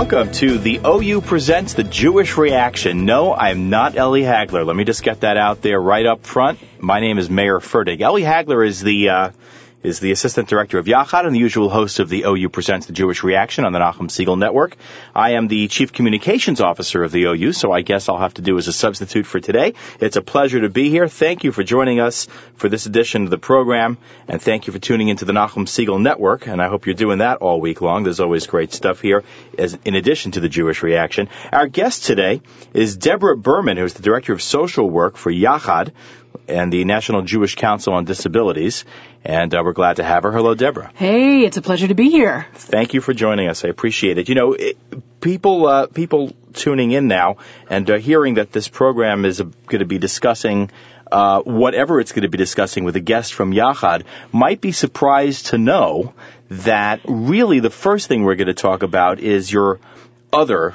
Welcome to the OU Presents the Jewish Reaction. No, I'm not Eli Hagler. Let me just get that out there right up front. My name is Mayer Fertig. Eli Hagler is the uh, is the assistant director of Yachad and the usual host of the OU Presents the Jewish Reaction on the Nachum Segal Network. I am the chief communications officer of the OU, so I guess I'll have to do as a substitute for today. It's a pleasure to be here. Thank you for joining us for this edition of the program, and thank you for tuning into the Nachum Segal Network. And I hope you're doing that all week long. There's always great stuff here, as in addition to the Jewish Reaction. Our guest today is Deborah Berman, who's the director of social work for Yachad and the National Jewish Council on Disabilities. And uh, we're glad to have her. Hello, Deborah. Hey, it's a pleasure to be here. Thank you for joining us. I appreciate it. You know, it, people uh, people tuning in now and uh, hearing that this program is going to be discussing uh, whatever it's going to be discussing with a guest from Yachad might be surprised to know that really the first thing we're going to talk about is your other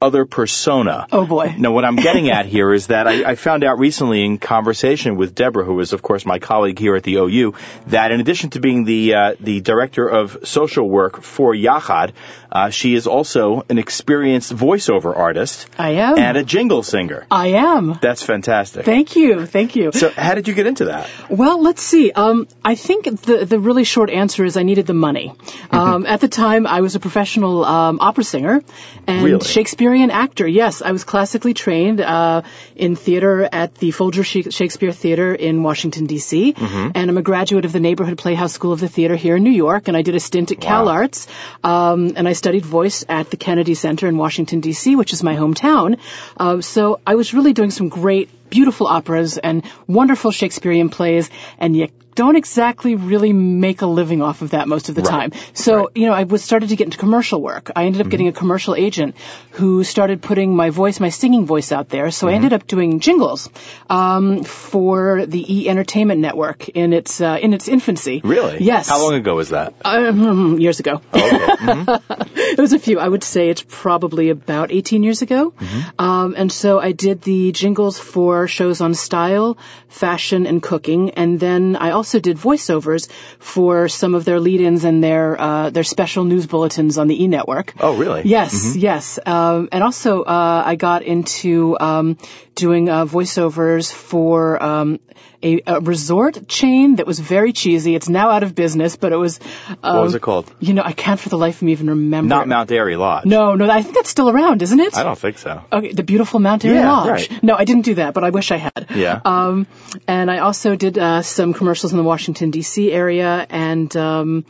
other persona. Oh boy. Now, what I'm getting at here is that I, I, found out recently in conversation with Deborah, who is of course my colleague here at the OU, that in addition to being the uh, the director of social work for Yachad, uh, she is also an experienced voiceover artist. I am. And a jingle singer. I am. That's fantastic. Thank you. Thank you. So, how did you get into that? Well, let's see. Um, I think the the really short answer is I needed the money. Um, at the time, I was a professional um, opera singer and really? Shakespearean actor. Yes, I was classically trained uh, in theater at the Folger Shakespeare Theater in Washington D.C. Mm-hmm. and I'm a graduate of the Neighborhood Playhouse School of the Theater here in New York. And I did a stint at wow. Cal Arts, um, and I studied voice at the Kennedy Center in Washington D.C., which is my hometown. Uh, so I was really doing some great beautiful operas and wonderful Shakespearean plays, and you don't exactly really make a living off of that most of the right. time. So, right. you know, I was started to get into commercial work. I ended up mm-hmm. getting a commercial agent who started putting my voice, my singing voice out there. So mm-hmm. I ended up doing jingles um, for the E Entertainment Network in its uh, in its infancy. Really? Yes. How long ago was that? Um, years ago. Oh, okay. mm-hmm. it was a few. I would say it's probably about 18 years ago. Mm-hmm. Um, and so I did the jingles for shows on style, fashion, and cooking, and then I also also did voiceovers for some of their lead-ins and their uh, their special news bulletins on the E Network. Oh, really? Yes, mm-hmm. yes. Um, and also, uh, I got into um, doing uh, voiceovers for um, a, a, resort chain that was very cheesy. It's now out of business, but it was. what was it called? You know, I can't for the life of me even remember. Not Mount Airy Lodge. No, no, I think that's still around, isn't it? I don't think so. Okay, the beautiful Mount Airy yeah, Lodge. Right. No, I didn't do that, but I wish I had. Yeah. Um, and I also did uh, some commercials in the Washington D.C. area, and um,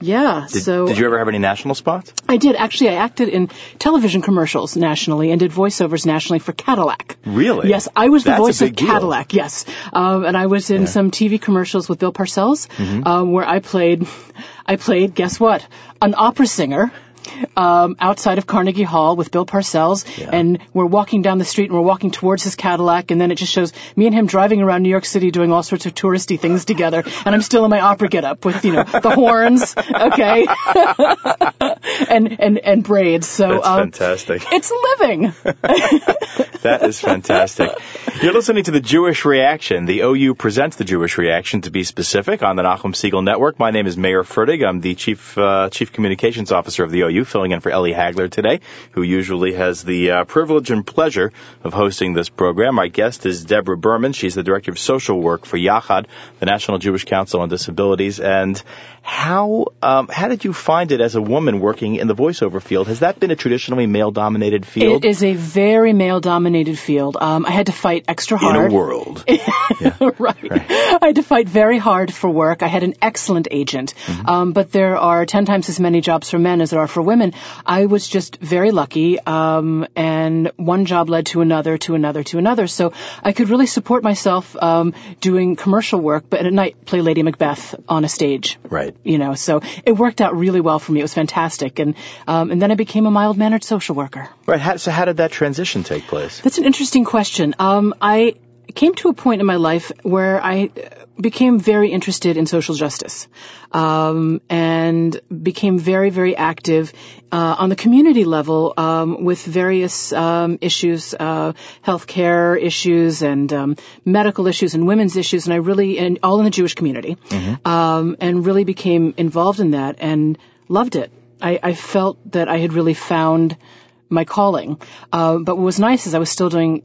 yeah. Did, so did you ever have any national spots? I did actually. I acted in television commercials nationally and did voiceovers nationally for Cadillac. Really? Yes, I was the That's voice of big deal. Cadillac. Yes, um, and I was in Yeah. some TV commercials with Bill Parcells, Mm-hmm. um, where I played. I played. Guess what? An opera singer. Um, outside of Carnegie Hall with Bill Parcells, Yeah. and we're walking down the street and we're walking towards his Cadillac, and then it just shows me and him driving around New York City doing all sorts of touristy things together, and I'm still in my opera getup with you know the horns, okay, and and and braids. So That's um, fantastic. it's living. That is fantastic. You're listening to the Jewish Reaction. The OU presents the Jewish Reaction, to be specific, on the Nachum Segal Network. My name is Mayer Fertig. I'm the chief uh, chief communications officer of the OU, filling in for Eli Hagler today, who usually has the uh, privilege and pleasure of hosting this program. My guest is Deborah Berman. She's the director of social work for Yachad, the National Jewish Council on Disabilities. And how um, how did you find it as a woman working in the voiceover field? Has that been a traditionally male dominated field? It is a very male-dominated field. Um, I had to fight extra hard. in a world. right. I had to fight very hard for work. I had an excellent agent, Mm-hmm. um, but there are ten times as many jobs for men as there are for women. I was just very lucky, um, and one job led to another, to another, to another. So I could really support myself um, doing commercial work, but at night play Lady Macbeth on a stage. Right. You know, so it worked out really well for me. It was fantastic, and um, and then I became a mild mannered social worker. Right. How, so how did that transition take place? That's an interesting question. Um, I came to a point in my life where I became very interested in social justice um, and became very, very active uh, on the community level um, with various um, issues, uh, healthcare issues and um, medical issues and women's issues, and I really, and all in the Jewish community, um, and really became involved in that and loved it I, I felt that I had really found my calling. Uh, but what was nice is I was still doing,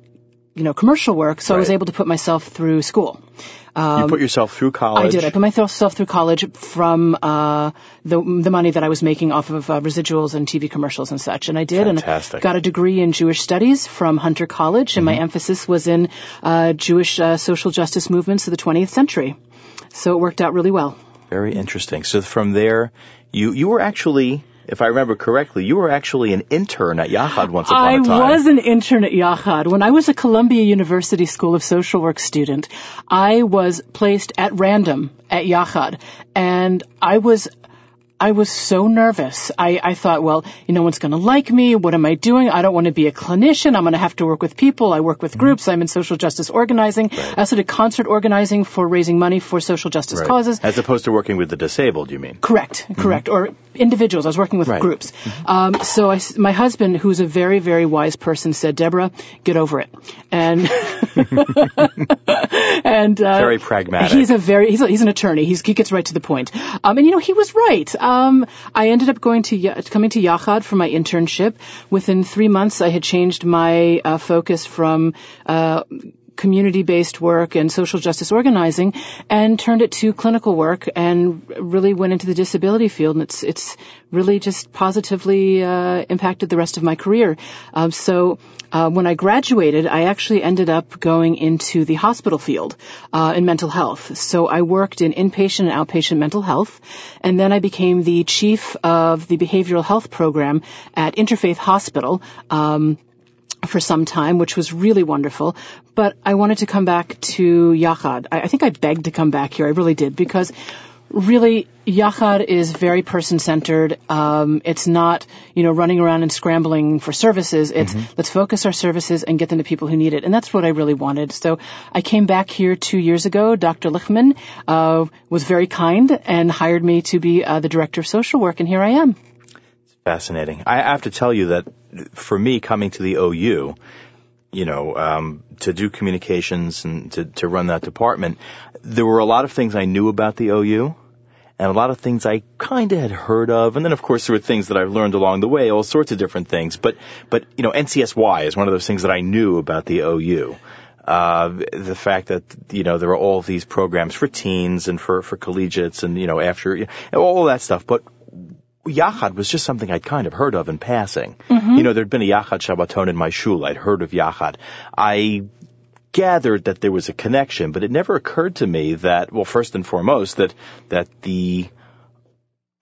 you know, commercial work, so I was able to put myself through school. you put yourself through college. Um, I did. I put myself through college from uh, the the money that I was making off of uh, residuals and TV commercials and such, and I did. Fantastic. And got a degree in Jewish studies from Hunter College, and my emphasis was in uh, Jewish uh, social justice movements of the 20th century. So it worked out really well. Very interesting. So from there, you you were actually, if I remember correctly, you were actually an intern at Yachad once upon I a time. I was an intern at Yachad. When I was a Columbia University School of Social Work student, I was placed at random at Yachad. And I was, I was so nervous. I, I thought, well, you know, no one's going to like me. What am I doing? I don't want to be a clinician. I'm going to have to work with people. I work with Mm-hmm. groups. I'm in social justice organizing. I also did concert organizing for raising money for social justice Right. causes. As opposed to working with the disabled, you mean? Correct, correct. Or individuals. I was working with Right. groups. Um, so I my husband, who's a very, very wise person, said, "Deborah, get over it." And and uh, Very pragmatic. He's a very he's, a, he's an attorney. He's, he gets right to the point. Um, and you know he was right. Um, I ended up going to coming to Yachad for my internship. Within three months, I had changed my uh, focus from. Uh, community-based work and social justice organizing and turned it to clinical work and really went into the disability field and it's it's really just positively uh, impacted the rest of my career. Um, so uh, when I graduated, I actually ended up going into the hospital field uh, in mental health. So I worked in inpatient and outpatient mental health, and then I became the chief of the behavioral health program at Interfaith Hospital. Um, for some time, which was really wonderful. But I wanted to come back to Yachad. I, I think I begged to come back here. I really did because really Yachad is very person centered. Um, it's not, you know, running around and scrambling for services. It's let's focus our services and get them to people who need it. And that's what I really wanted. So I came back here two years ago. Dr. Lichtman uh, was very kind and hired me to be uh, the director of social work, and here I am. Fascinating. I have to tell you that for me, coming to the OU, you know, um, to do communications and to, to run that department, there were a lot of things I knew about the OU and a lot of things I kind of had heard of. And then, of course, there were things that I've learned along the way, all sorts of different things. But, but, you know, NCSY is one of those things that I knew about the OU. Uh, the fact that, you know, there are all these programs for teens and for, for collegiates and, you know, after, all that stuff. But Yachad was just something I'd kind of heard of in passing. Mm-hmm. You know, there'd been a Yachad Shabbaton in my shul. I'd heard of Yachad. I gathered that there was a connection, but it never occurred to me that, well, first and foremost, that, that the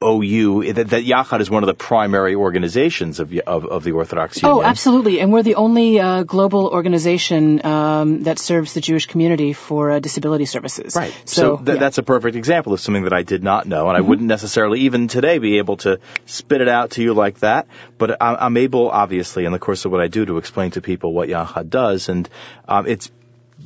OU, that, that Yachad is one of the primary organizations of, of, of the Orthodox Union. Oh, absolutely. And we're the only uh, global organization um, that serves the Jewish community for uh, disability services. Right. So, So, th- yeah. Mm-hmm. that's a perfect example of something that I did not know, and I wouldn't necessarily even today be able to spit it out to you like that. But I- I'm able, obviously, in the course of what I do, to explain to people what Yachad does, and um, it's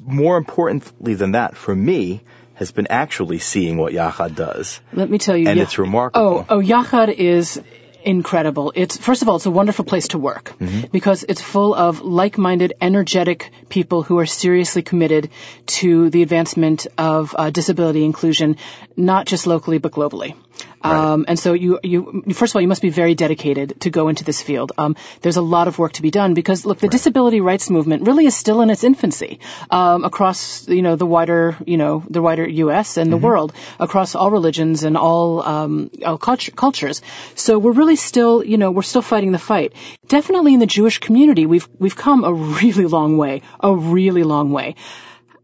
more importantly than that for me has been actually seeing what Yachad does, Let me tell you. and Yach- it's remarkable. Oh, oh, Yachad is incredible. It's first of all, it's a wonderful place to work Mm-hmm. because it's full of like-minded, energetic people who are seriously committed to the advancement of uh, disability inclusion, not just locally but globally. Um, and so you, you, first of all, you must be very dedicated to go into this field. Um, there's a lot of work to be done because, look, the disability rights movement really is still in its infancy um, across, you know, the wider, you know, the wider U.S. and the world, across all religions and all, um, all culture, cultures. So we're really still, you know, we're still fighting the fight. Definitely in the Jewish community, we've we've come a really long way, a really long way.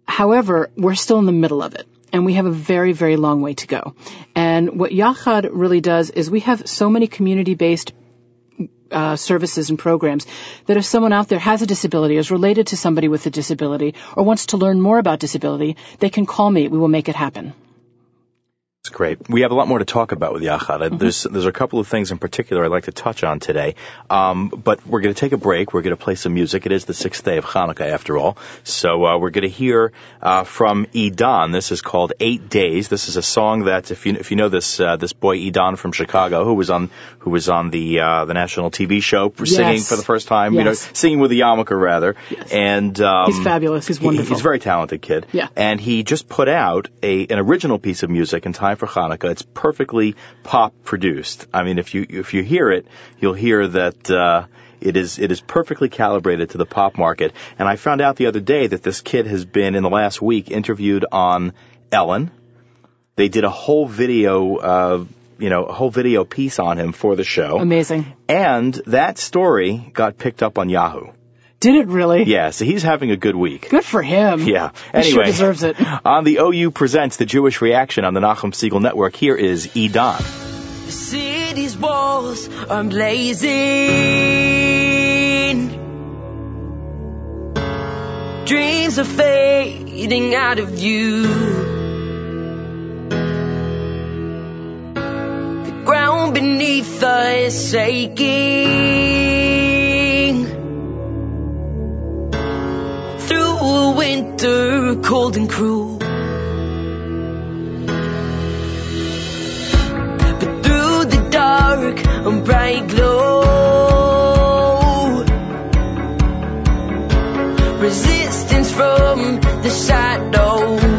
However, we're still in the middle of it. And we have a very, very long way to go. And what Yachad really does is we have so many community-based uh, services and programs that if someone out there has a disability, is related to somebody with a disability, or wants to learn more about disability, they can call me. We will make it happen. It's great. We have a lot more to talk about with Yachad. Mm-hmm. There's there's a couple of things in particular I'd like to touch on today. Um, but we're going to take a break. We're going to play some music. It is the sixth day of Hanukkah, after all. So uh, we're going to hear uh, from Edan. This is called Eight Days. This is a song that, if you if you know this uh, this boy Edan from Chicago, who was on who was on the uh, the national TV show for singing Yes. for the first time, you know, singing with the yarmulke rather. yes. And um, He's fabulous. He's he- wonderful. he's a very talented kid. Yeah. And he just put out a an original piece of music entitled time for Hanukkah. It's perfectly pop produced. I mean, if you if you hear it, you'll hear that. Uh, it is it is perfectly calibrated to the pop market, and I found out the other day that this kid has been in the last week interviewed on Ellen. They did a whole video, uh, you know, a whole video piece on him for the show. Amazing. And that story got picked up on Yahoo. Did it really? Yeah, so he's having a good week. Good for him. Yeah. He sure Anyway, deserves it. on the OU presents the Jewish reaction on the Nachum Segal Network. Here is Edan. The city's walls are blazing. Dreams are fading out of view. The ground beneath us is shaking. Winter cold and cruel. But through the dark, a bright glow. Resistance from the shadows.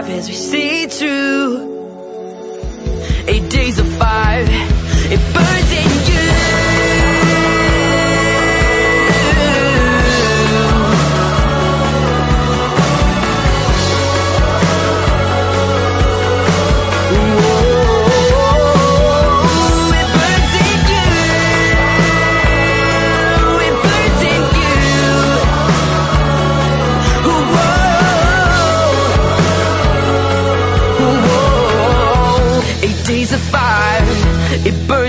Life as we see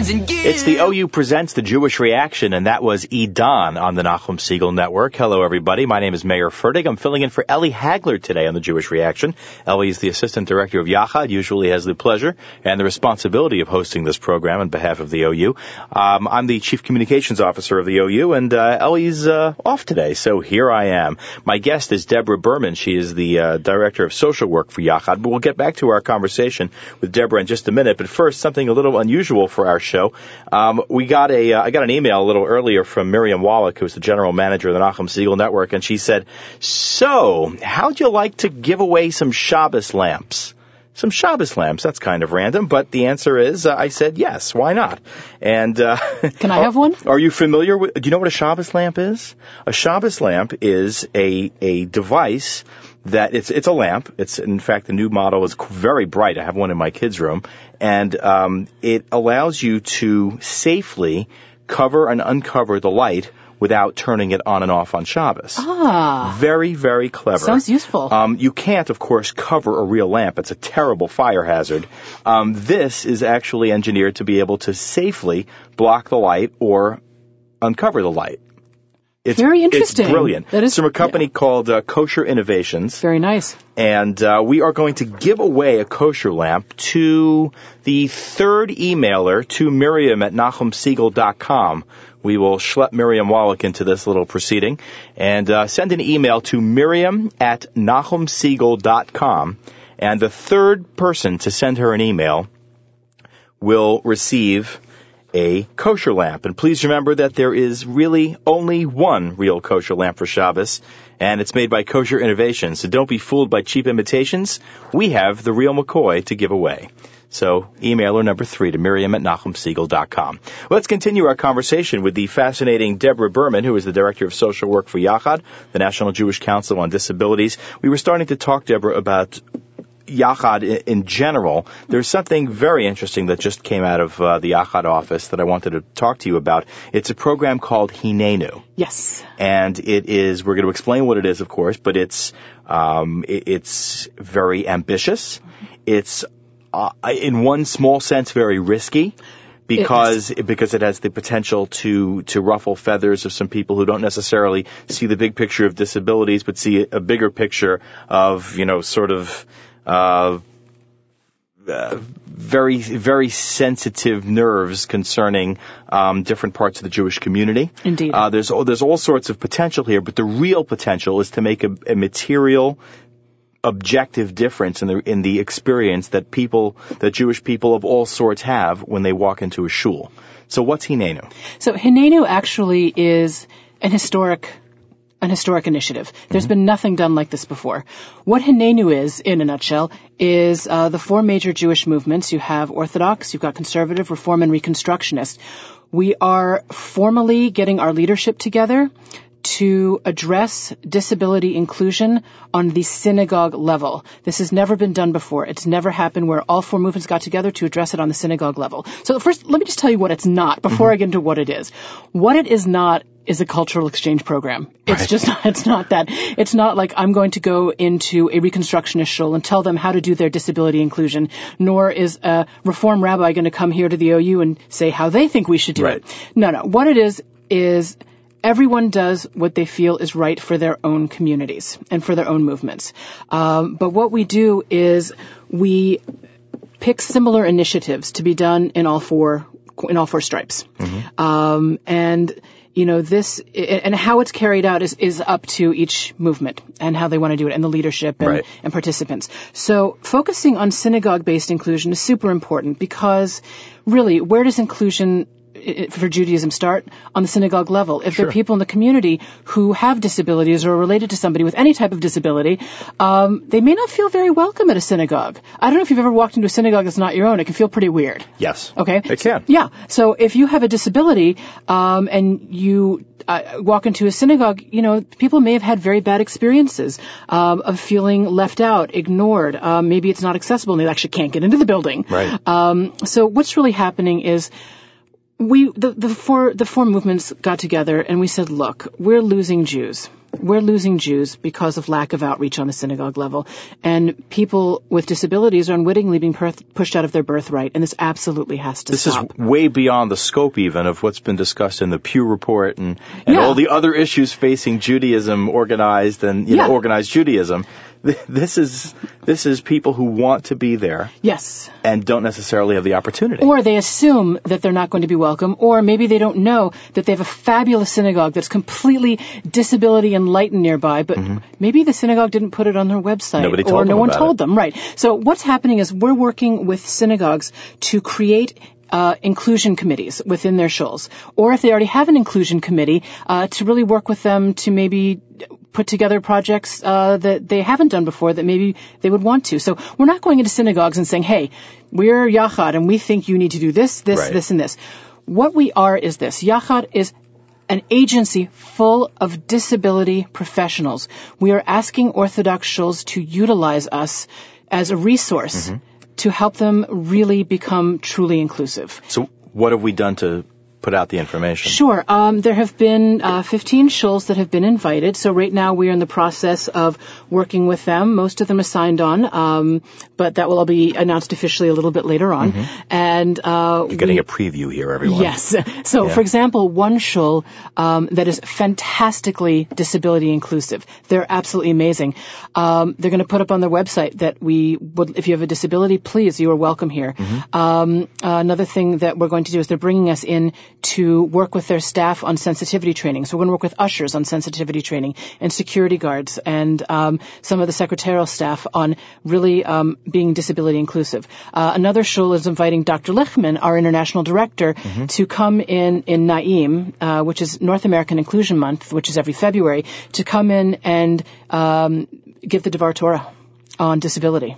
and gives. It's the OU Presents the Jewish Reaction, and that was Edan on the Nachum Segal Network. Hello, everybody. My name is Mayer Fertig. I'm filling in for Eli Hagler today on the Jewish Reaction. Eli is the Assistant Director of Yachad, usually has the pleasure and the responsibility of hosting this program on behalf of the OU. Um, I'm the Chief Communications Officer of the OU, and uh, Eli's uh, off today, so here I am. My guest is Deborah Berman. She is the uh, Director of Social Work for Yachad, but we'll get back to our conversation with Deborah in just a minute. But first, something a little unusual for our show. Um, we got a, uh, I got an email a little earlier from Miriam Wallach, who's the general manager of the Nachum Segal Network, and she said, "So, how'd you like to give away some Shabbos lamps?" Some Shabbos lamps. That's kind of random, but the answer is, uh, I said yes. Why not? And uh, Can I have one? Are you familiar with? Do you know what a Shabbos lamp is? A Shabbos lamp is a a device that it's it's a lamp. It's in fact the new model is very bright. I have one in my kids' room, and um, it allows you to safely cover and uncover the light without turning it on and off on Shabbos. Ah, Very, very clever. sounds useful. Um, you can't, of course, cover a real lamp. It's a terrible fire hazard. Um, this is actually engineered to be able to safely block the light or uncover the light. It's Very interesting. It's brilliant. That is- it's from a company called uh, Kosher Innovations Very nice. and uh, we are going to give away a kosher lamp to the third emailer to Miriam at NachumSegal.com. We will schlep Miriam Wallach into this little proceeding and uh, send an email to Miriam at NachumSegal.com. And the third person to send her an email will receive a kosher lamp. And please remember that there is really only one real kosher lamp for Shabbos, and it's made by Kosher Innovations. So don't be fooled by cheap imitations. We have the real McCoy to give away. So email emailer number three to Miriam at NachumSegal.com. Let's continue our conversation with the fascinating Deborah Berman, who is the Director of Social Work for Yachad, the National Jewish Council on Disabilities. We were starting to talk, Deborah, about Yachad in general, there's something very interesting that just came out of uh, the Yachad office that I wanted to talk to you about. It's a program called Hinenu, Yes. and it is. We're going to explain what it is, of course, but it's um, it, it's very ambitious. It's uh, in one small sense very risky. Because because it has the potential to to ruffle feathers of some people who don't necessarily see the big picture of disabilities, but see a bigger picture of you know sort of uh, uh, very very sensitive nerves concerning um, different parts of the Jewish community. Indeed. uh, there's all- there's all sorts of potential here, but the real potential is to make a, a material objective difference in the in the experience that people that Jewish people of all sorts have when they walk into a shul. So what's Hinenu? So Hinenu actually is an historic an historic initiative. There's been nothing done like this before. What Hinenu is, in a nutshell, is uh, the four major Jewish movements. You have Orthodox, you've got Conservative, Reform, and Reconstructionist. We are formally getting our leadership together to address disability inclusion on the synagogue level. This has never been done before. It's never happened where all four movements got together to address it on the synagogue level. So first, let me just tell you what it's not before mm-hmm. I get into what it is. What it is not is a cultural exchange program. It's just not, it's not that. It's not like I'm going to go into a reconstructionist shul and tell them how to do their disability inclusion, nor is a reform rabbi going to come here to the OU and say how they think we should do Right. it. No, no. What it is, is everyone does what they feel is right for their own communities and for their own movements. Um, but what we do is we pick similar initiatives to be done in all four in all four stripes. Um, and you know this and how it's carried out is, is up to each movement and how they want to do it and the leadership and, Right. and participants. So focusing on synagogue based inclusion is super important because really where does inclusion for Judaism start on the synagogue level. If there are people in the community who have disabilities or are related to somebody with any type of disability, um, they may not feel very welcome at a synagogue. I don't know if you've ever walked into a synagogue that's not your own. It can feel pretty weird. Yes. Okay. It can. Yeah. So if you have a disability um, and you uh, walk into a synagogue, you know people may have had very bad experiences um, of feeling left out, ignored. Um, maybe it's not accessible and they actually can't get into the building. Right. Um, so what's really happening is we the, the four the four movements got together and we said, look, we're losing Jews. we're losing Jews because of lack of outreach on the synagogue level. And people with disabilities are unwittingly being per- pushed out of their birthright. And this absolutely has to This stop. This is way beyond the scope even of what's been discussed in the Pew Report and, and Yeah. all the other issues facing Judaism organized and you Yeah. know, organized Judaism. Th- This is this is people who want to be there yes. and don't necessarily have the opportunity. Or they assume that they're not going to be welcome, or maybe they don't know that they have a fabulous synagogue that's completely disability enlightened nearby, but maybe the synagogue didn't put it on their website, Mm-hmm. Nobody or told no one told it. them. Right. So what's happening is we're working with synagogues to create uh, inclusion committees within their shuls, or if they already have an inclusion committee, uh, to really work with them to maybe put together projects uh, that they haven't done before that maybe they would want to. So we're not going into synagogues and saying, "Hey, we're Yachad and we think you need to do this, this, Right. this, and this." What we are is this: Yachad is an agency full of disability professionals. We are asking Orthodox shuls to utilize us as a resource to help them really become truly inclusive. So what have we done to put out the information? Sure. Um, there have been uh, 15 shuls that have been invited. So right now we are in the process of working with them. Most of them are signed on, um, but that will all be announced officially a little bit later on. And uh, You're getting we- a preview here, everyone. Yes. So, Yeah. for example, one shul um, that is fantastically disability inclusive. They're absolutely amazing. Um, they're going to put up on their website that we would, if you have a disability, please, you are welcome here. Um, uh, another thing that we're going to do is they're bringing us in to work with their staff on sensitivity training. So we're going to work with ushers on sensitivity training and security guards and um, some of the secretarial staff on really um, being disability inclusive. Uh, another shul is inviting Dr. Lichtman, our international director, to come in in Naim, uh, which is North American Inclusion Month, which is every February, to come in and um, give the Devar Torah on disability.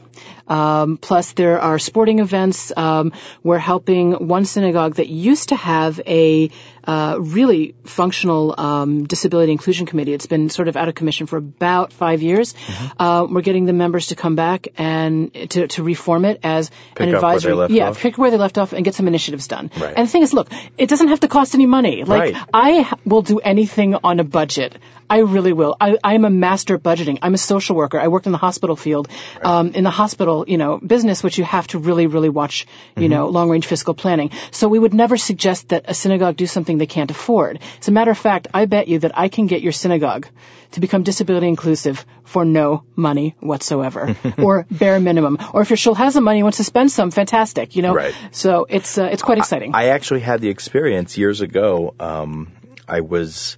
Um, plus, there are sporting events. Um, we're helping one synagogue that used to have a uh, really functional um, disability inclusion committee. It's been sort of out of commission for about five years. Uh, we're getting the members to come back and to, to reform it as Pick an up where they advisory. yeah, off. pick where they left off and get some initiatives done. Right. And the thing is, look, it doesn't have to cost any money. Like Right. I will do anything on a budget. I really will. I, I am a master at budgeting. I'm a social worker. I worked in the hospital field, um, in the hospital, you know, business, which you have to really, really watch, you know, long range fiscal planning. So we would never suggest that a synagogue do something they can't afford. As a matter of fact, I bet you that I can get your synagogue to become disability inclusive for no money whatsoever, or bare minimum. Or if your shul has the money and wants to spend some, fantastic, you know. Right. So it's uh, it's quite exciting. I actually had the experience years ago. Um, I was,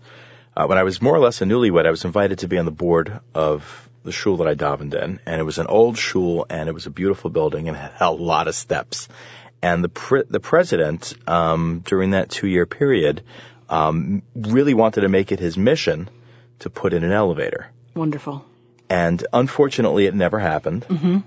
uh, when I was more or less a newlywed, I was invited to be on the board of the shul that I davened in, and it was an old shul, and it was a beautiful building, and had a lot of steps. And the pre- the president, um, during that two year period, um, really wanted to make it his mission to put in an elevator Wonderful. and unfortunately it never happened. Mm-hmm.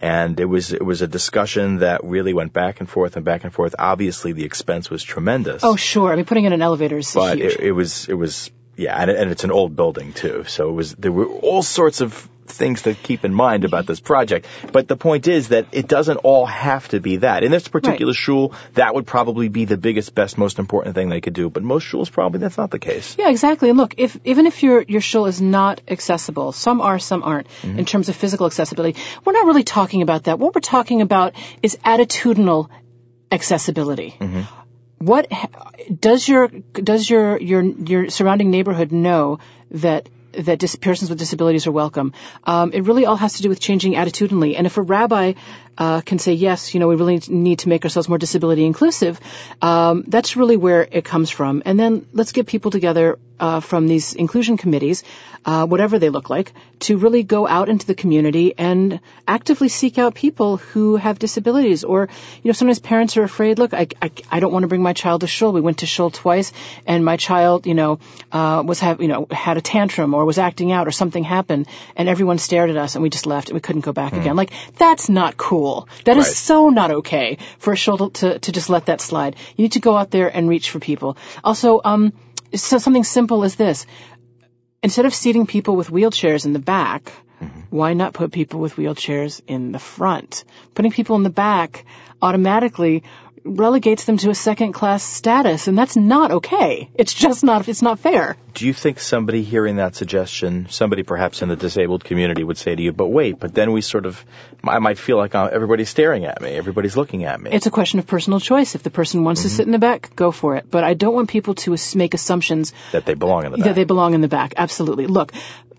And it was it was a discussion that really went back and forth and back and forth. Obviously, the expense was tremendous. Oh, sure. I mean, putting in an elevator is but huge. it, it was it was yeah, and, it- and it's an old building too. So it was there were all sorts of things to keep in mind about this project. But the point is that it doesn't all have to be that. In this particular shul, that would probably be the biggest, best, most important thing they could do. But most shuls probably that's not the case. Yeah, exactly. And look, if even if your your shul is not accessible, some are, some aren't, mm-hmm. in terms of physical accessibility, we're not really talking about that. What we're talking about is attitudinal accessibility. Mm-hmm. What does your does your your your surrounding neighborhood know that that dis- persons with disabilities are welcome? Um, it really all has to do with changing attitudinally. And if a rabbi uh, can say yes, you know, we really need to make ourselves more disability inclusive, um, that's really where it comes from. And then let's get people together uh, from these inclusion committees, uh, whatever they look like, to really go out into the community and actively seek out people who have disabilities. Or, you know, sometimes parents are afraid, look, I, I, I don't want to bring my child to shul. We went to shul twice and my child, you know, uh, was have, you know, had a tantrum or was acting out or something happened and everyone stared at us and we just left and we couldn't go back again. Like, that's not cool. That is Right. so not okay for a shul to, to, just let that slide. You need to go out there and reach for people. Also, um, so something simple as this. Instead of seating people with wheelchairs in the back, why not put people with wheelchairs in the front? Putting people in the back automatically relegates them to a second class status, and that's not okay. It's just not, it's not fair. Do you think somebody hearing that suggestion, somebody perhaps in the disabled community would say to you, but wait, but then we sort of, I might feel like uh, everybody's staring at me, everybody's looking at me. It's a question of personal choice. If the person wants mm-hmm. to sit in the back, go for it. But I don't want people to make assumptions that they belong in the back. That they belong in the back. Absolutely. Look,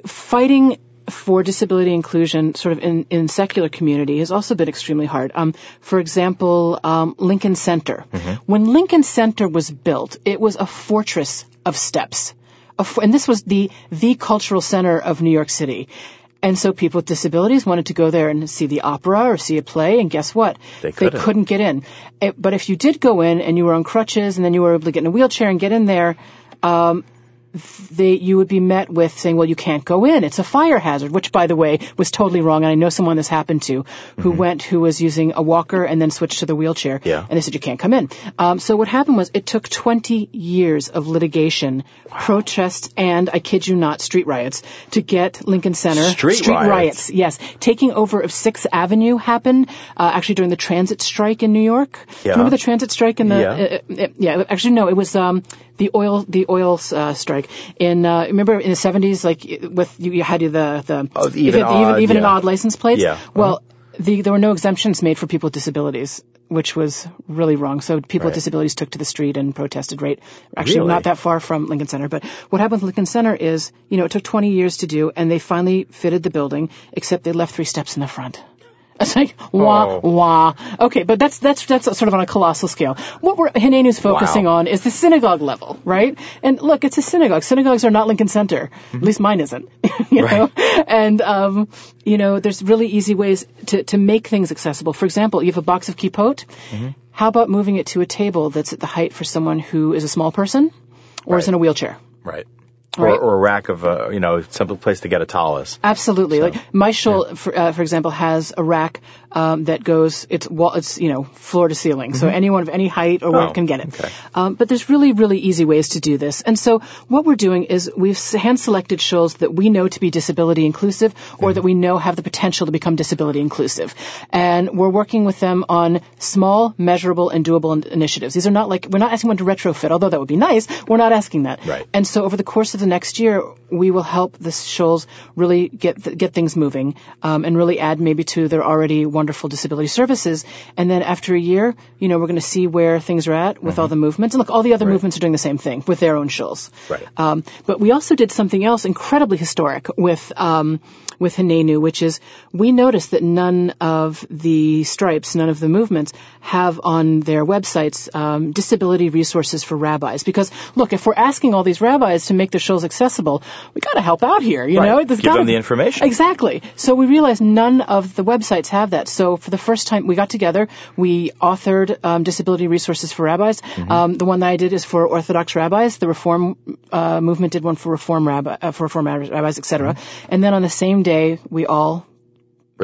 fighting for disability inclusion sort of in, in secular community has also been extremely hard. Um, for example, um, Lincoln Center. Mm-hmm. When Lincoln Center was built, it was a fortress of steps. and this was the, the cultural center of New York City. And so people with disabilities wanted to go there and see the opera or see a play, and guess what? They couldn't, they couldn't get in. It, but if you did go in and you were on crutches and then you were able to get in a wheelchair and get in there, um, they, you would be met with saying, well, you can't go in. It's a fire hazard, which by the way was totally wrong. And I know someone this happened to who mm-hmm. went, who was using a walker and then switched to the wheelchair. Yeah. And they said, you can't come in. Um, so what happened was it took 20 years of litigation, wow. protests, and I kid you not, street riots to get Lincoln Center. Street, street riots. riots. Yes. Taking over of 6th Avenue happened, uh, actually during the transit strike in New York. Yeah. Remember the transit strike in the, yeah. Uh, uh, yeah, actually no, it was, um, the oil the oil uh, strike in uh, remember in the 70s like with you, you had the the, oh, the even, odd, even, even yeah. an odd license plates yeah well uh-huh. the, there were no exemptions made for people with disabilities which was really wrong. So people right. with disabilities took to the street and protested right actually really? not that far from Lincoln Center. But what happened with Lincoln Center is, you know, it took 20 years to do and they finally fitted the building, except they left three steps in the front. It's like wah oh. wah. Okay, but that's that's that's sort of on a colossal scale. What we're Hinenu's focusing wow. on is the synagogue level, right? And look, it's a synagogue. Synagogues are not Lincoln Center. Mm-hmm. At least mine isn't. you right. know, and um, you know, there's really easy ways to to make things accessible. For example, you have a box of kippot. Mm-hmm. How about moving it to a table that's at the height for someone who is a small person or right. is in a wheelchair? Right. Right. Or, or, a rack of, uh, you know, some place to get a tallis. Absolutely. So, like my shul, yeah. for, uh, for example, has a rack um, that goes it's wall it's you know floor to ceiling, mm-hmm. so anyone of any height or oh, weight can get it. Okay. Um, but there's really really easy ways to do this, and so what we're doing is we've hand selected shuls that we know to be disability inclusive or mm-hmm. that we know have the potential to become disability inclusive, and we're working with them on small, measurable, and doable initiatives. These are not like we're not asking them to retrofit, although that would be nice. We're not asking that. Right. And so over the course of the next year, we will help the shuls really get get things moving um, and really add maybe to their already wonderful disability services. And then after a year, you know, we're going to see where things are at with mm-hmm. all the movements. And look, all the other right. movements are doing the same thing with their own shuls. Right. Um, but we also did something else incredibly historic with um, with Hinenu, which is we noticed that none of the stripes, none of the movements have on their websites um, disability resources for rabbis. Because look, if we're asking all these rabbis to make their shuls accessible, we got to help out here. You right. know, There's give gotta, them the information. Exactly. So we realized none of the websites have that. So for the first time we got together, we authored um, disability resources for rabbis. Mm-hmm. Um, the one that I did is for Orthodox rabbis. The Reform uh, movement did one for Reform rabbi, uh, for Reform rabbis, etc. Mm-hmm. And then on the same day, we all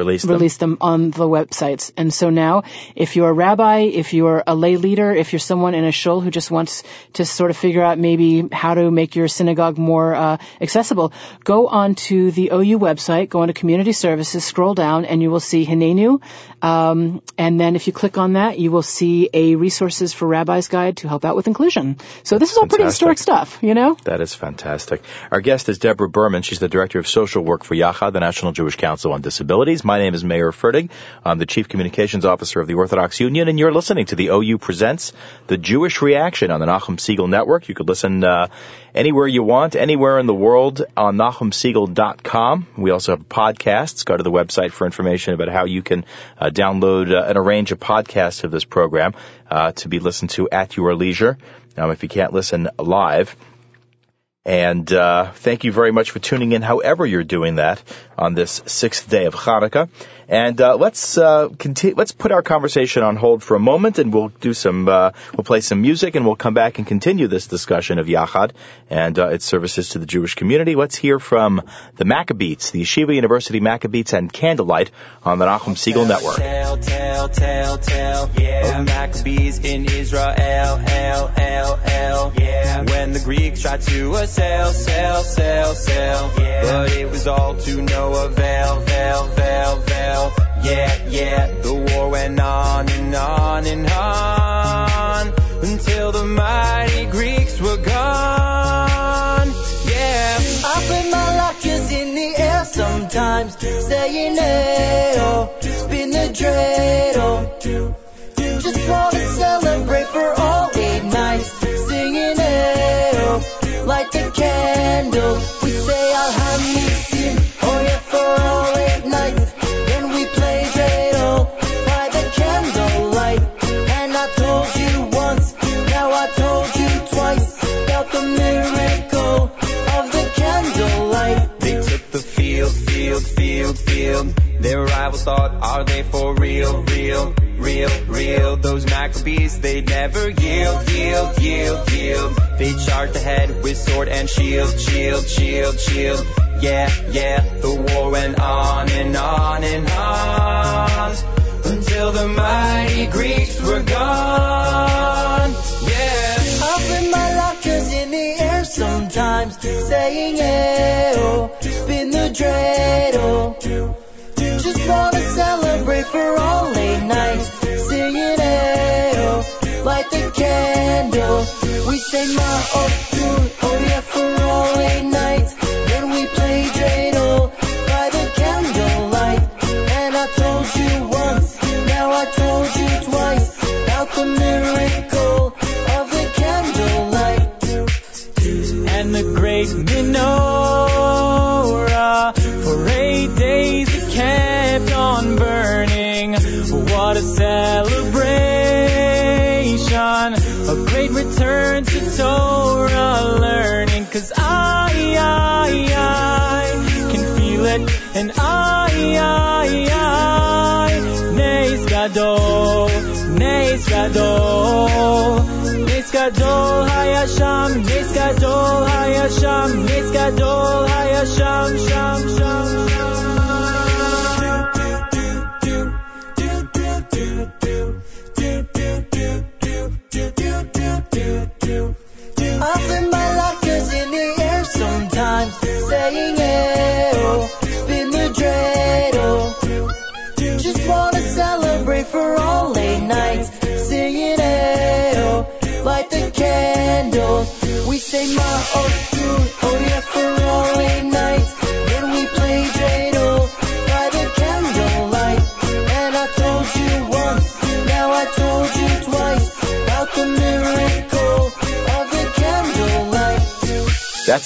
release them. release them on the websites. And so now, if you're a rabbi, if you're a lay leader, if you're someone in a shul who just wants to sort of figure out maybe how to make your synagogue more uh, accessible, go on to the OU website, go on to community services, scroll down, and you will see Hinenu. Um, and then if you click on that, you will see a resources for rabbis guide to help out with inclusion. So this is all pretty historic stuff, you know? That is fantastic. Our guest is Deborah Berman. She's the director of social work for Yachad, the National Jewish Council on Disabilities. My name is Mayer Fertig. I'm the Chief Communications Officer of the Orthodox Union, and you're listening to the OU Presents the Jewish Reaction on the Nachum Segal Network. You could listen uh, anywhere you want, anywhere in the world on NachumSegal.com. We also have podcasts. Go to the website for information about how you can uh, download uh, and arrange a podcast of this program uh, to be listened to at your leisure. Um, if you can't listen live. And uh, thank you very much for tuning in, however you're doing that on this sixth day of Hanukkah. And uh, let's uh, continue. Let's put our conversation on hold for a moment, and we'll do some. Uh, we'll play some music, and we'll come back and continue this discussion of Yachad and uh, its services to the Jewish community. Let's hear from the Maccabeats, the Yeshiva University Maccabeats, and Candlelight on the Nachum Segal Network. Tell, tell, tell, tell, yeah. Maccabees in Israel, L, L, L, yeah. When the Greeks tried to assail, sail, sail, sail, yeah. But it was all to no avail, veil, veil, yeah, yeah. The war went on and on and on until the mighty Greeks were gone. Yeah. I put my latkes in the air sometimes, saying hey, oh, spin the dreidel. Just wanna celebrate for all eight nights, singing hey, oh, light the candle. Real, real, real, real, real. Those Maccabees, they never yield, yield, yield, yield. They charged ahead with sword and shield, shield, shield, shield. Yeah, yeah, the war went on and on and on until the mighty Greeks were gone. Yeah. Up my latkes in the air sometimes, saying, the dreidel. Just wanna celebrate for all late nights, singing, oh, light the candle. We say, oh, oh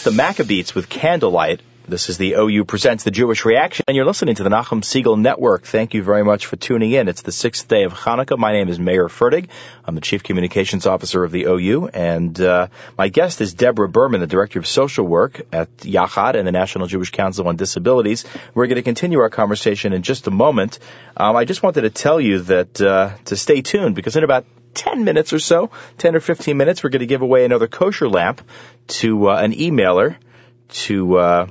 the Maccabees with Candlelight. This is the OU Presents the Jewish Reaction, and you're listening to the Nachum Segal Network. Thank you very much for tuning in. It's the sixth day of Hanukkah. My name is Mayer Fertig. I'm the Chief Communications Officer of the OU, and uh, my guest is Deborah Berman, the Director of Social Work at Yachad and the National Jewish Council on Disabilities. We're going to continue our conversation in just a moment. Um, I just wanted to tell you that uh, to stay tuned because in about 10 minutes or so, 10 or 15 minutes, we're going to give away another kosher lamp to uh, an emailer to uh,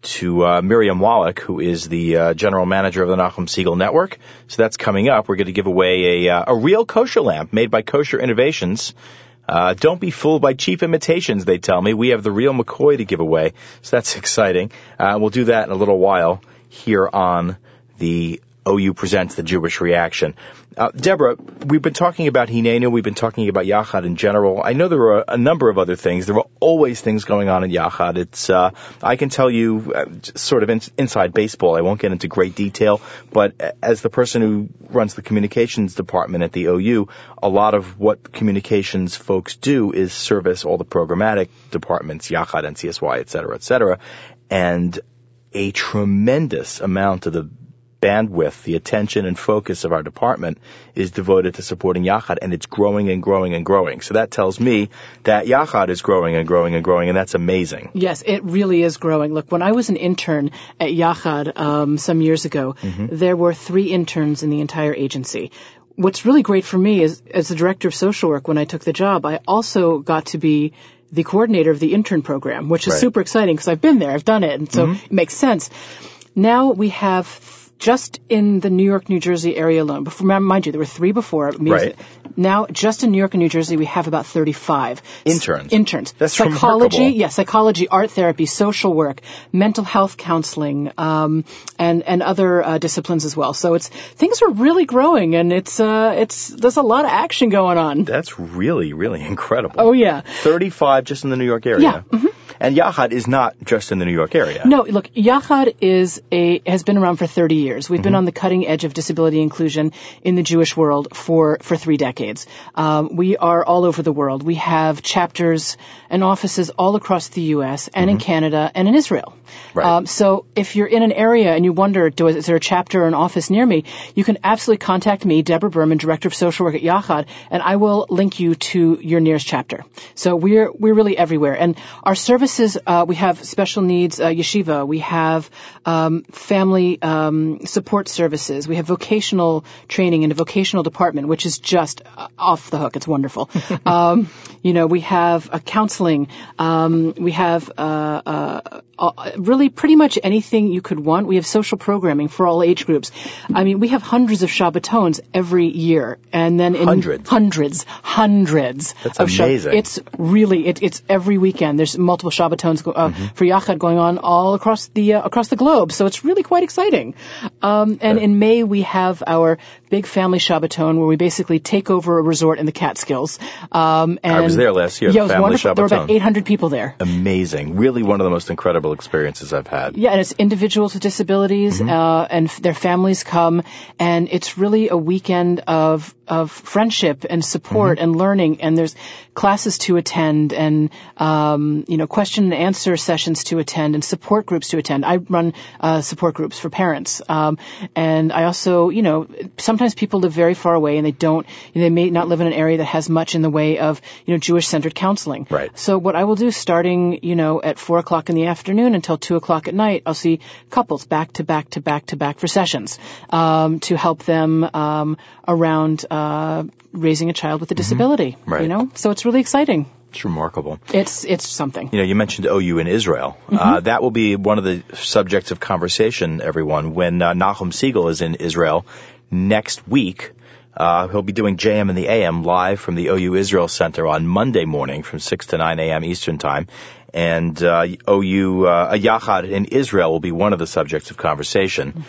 to uh, Miriam Wallach, who is the uh, general manager of the Nachum Segal Network. So that's coming up. We're going to give away a uh, a real kosher lamp made by Kosher Innovations. Uh, don't be fooled by cheap imitations, they tell me. We have the real McCoy to give away, so that's exciting. Uh, we'll do that in a little while here on the OU Presents the Jewish Reaction. Uh, Deborah, we've been talking about Hinenu, we've been talking about Yachad in general. I know there are a number of other things. There are always things going on in Yachad. It's, uh, I can tell you uh, sort of in, inside baseball. I won't get into great detail, but as the person who runs the communications department at the OU, a lot of what communications folks do is service all the programmatic departments, Yachad, NCSY, et cetera, et cetera. And a tremendous amount of the bandwidth, the attention and focus of our department is devoted to supporting Yachad and it's growing and growing and growing. So that tells me that Yachad is growing and growing and growing and that's amazing. Yes, it really is growing. Look, when I was an intern at Yachad um, some years ago, there were three interns in the entire agency. What's really great for me is, as the director of social work, when I took the job, I also got to be the coordinator of the intern program, which is Right. super exciting because I've been there, I've done it, and so it makes sense. Now we have just in the New York, New Jersey area alone. Before, mind you, there were three before. Right. Now, just in New York and New Jersey, we have about 35 Interns. Interns. That's psychology, remarkable. yeah, psychology, art therapy, social work, mental health counseling, um, and and other uh, disciplines as well. So it's things are really growing, and it's uh, it's there's a lot of action going on. That's really, really incredible. Oh yeah. 35 just in the New York area. Yeah, And Yachad is not just in the New York area. No, look, Yachad is a has been around for 30 years. We've been on the cutting edge of disability inclusion in the Jewish world for for three decades. Um, we are all over the world. We have chapters and offices all across the U.S. and in Canada and in Israel. Right. Um, so if you're in an area and you wonder, do, is there a chapter or an office near me? You can absolutely contact me, Deborah Berman, Director of Social Work at Yachad, and I will link you to your nearest chapter. So we're we're really everywhere, and our service services, uh, we have special needs uh, yeshiva. We have um, family um, support services. We have vocational training in a vocational department, which is just uh, off the hook. It's wonderful. um, you know, we have uh, counseling. Um, we have uh, uh, really pretty much anything you could want. We have social programming for all age groups. I mean, we have hundreds of Shabbatons every year, and then in Hundreds? hundreds, hundreds That's of Shab- amazing. it's really it, it's every weekend. There's multiple Shabbatons go- uh, for Yachad going on all across the uh, across the globe, so it's really quite exciting. Um, and in May we have our big family Shabbaton where we basically take over a resort in the Catskills. Um, and I was there last year, Yeah, it was family wonderful. There were about 800 people there. Amazing. Really one of the most incredible experiences I've had. Yeah, and it's individuals with disabilities, uh, and f- their families come, and it's really a weekend of of friendship and support and learning. And there's classes to attend, and um, you know, question and answer sessions to attend, and support groups to attend. I run uh, support groups for parents, um, and I also, you know, sometimes people live very far away, and they don't, they may not live in an area that has much in the way of, you know, Jewish centered counseling. Right. So what I will do starting, you know, at four o'clock in the afternoon until two o'clock at night, I'll see couples back to back to back to back for sessions, um, to help them, um, around, uh, raising a child with a disability. Mm-hmm. Right. You know? So it's really exciting. It's remarkable. It's, it's something. You know, you mentioned OU in Israel. Mm-hmm. Uh, that will be one of the subjects of conversation, everyone, when uh, Nachum Segal is in Israel next week. Uh, he'll be doing JM in the AM live from the OU Israel Center on Monday morning from 6 to 9 a.m. Eastern Time. And uh, OU uh, Yachad in Israel will be one of the subjects of conversation.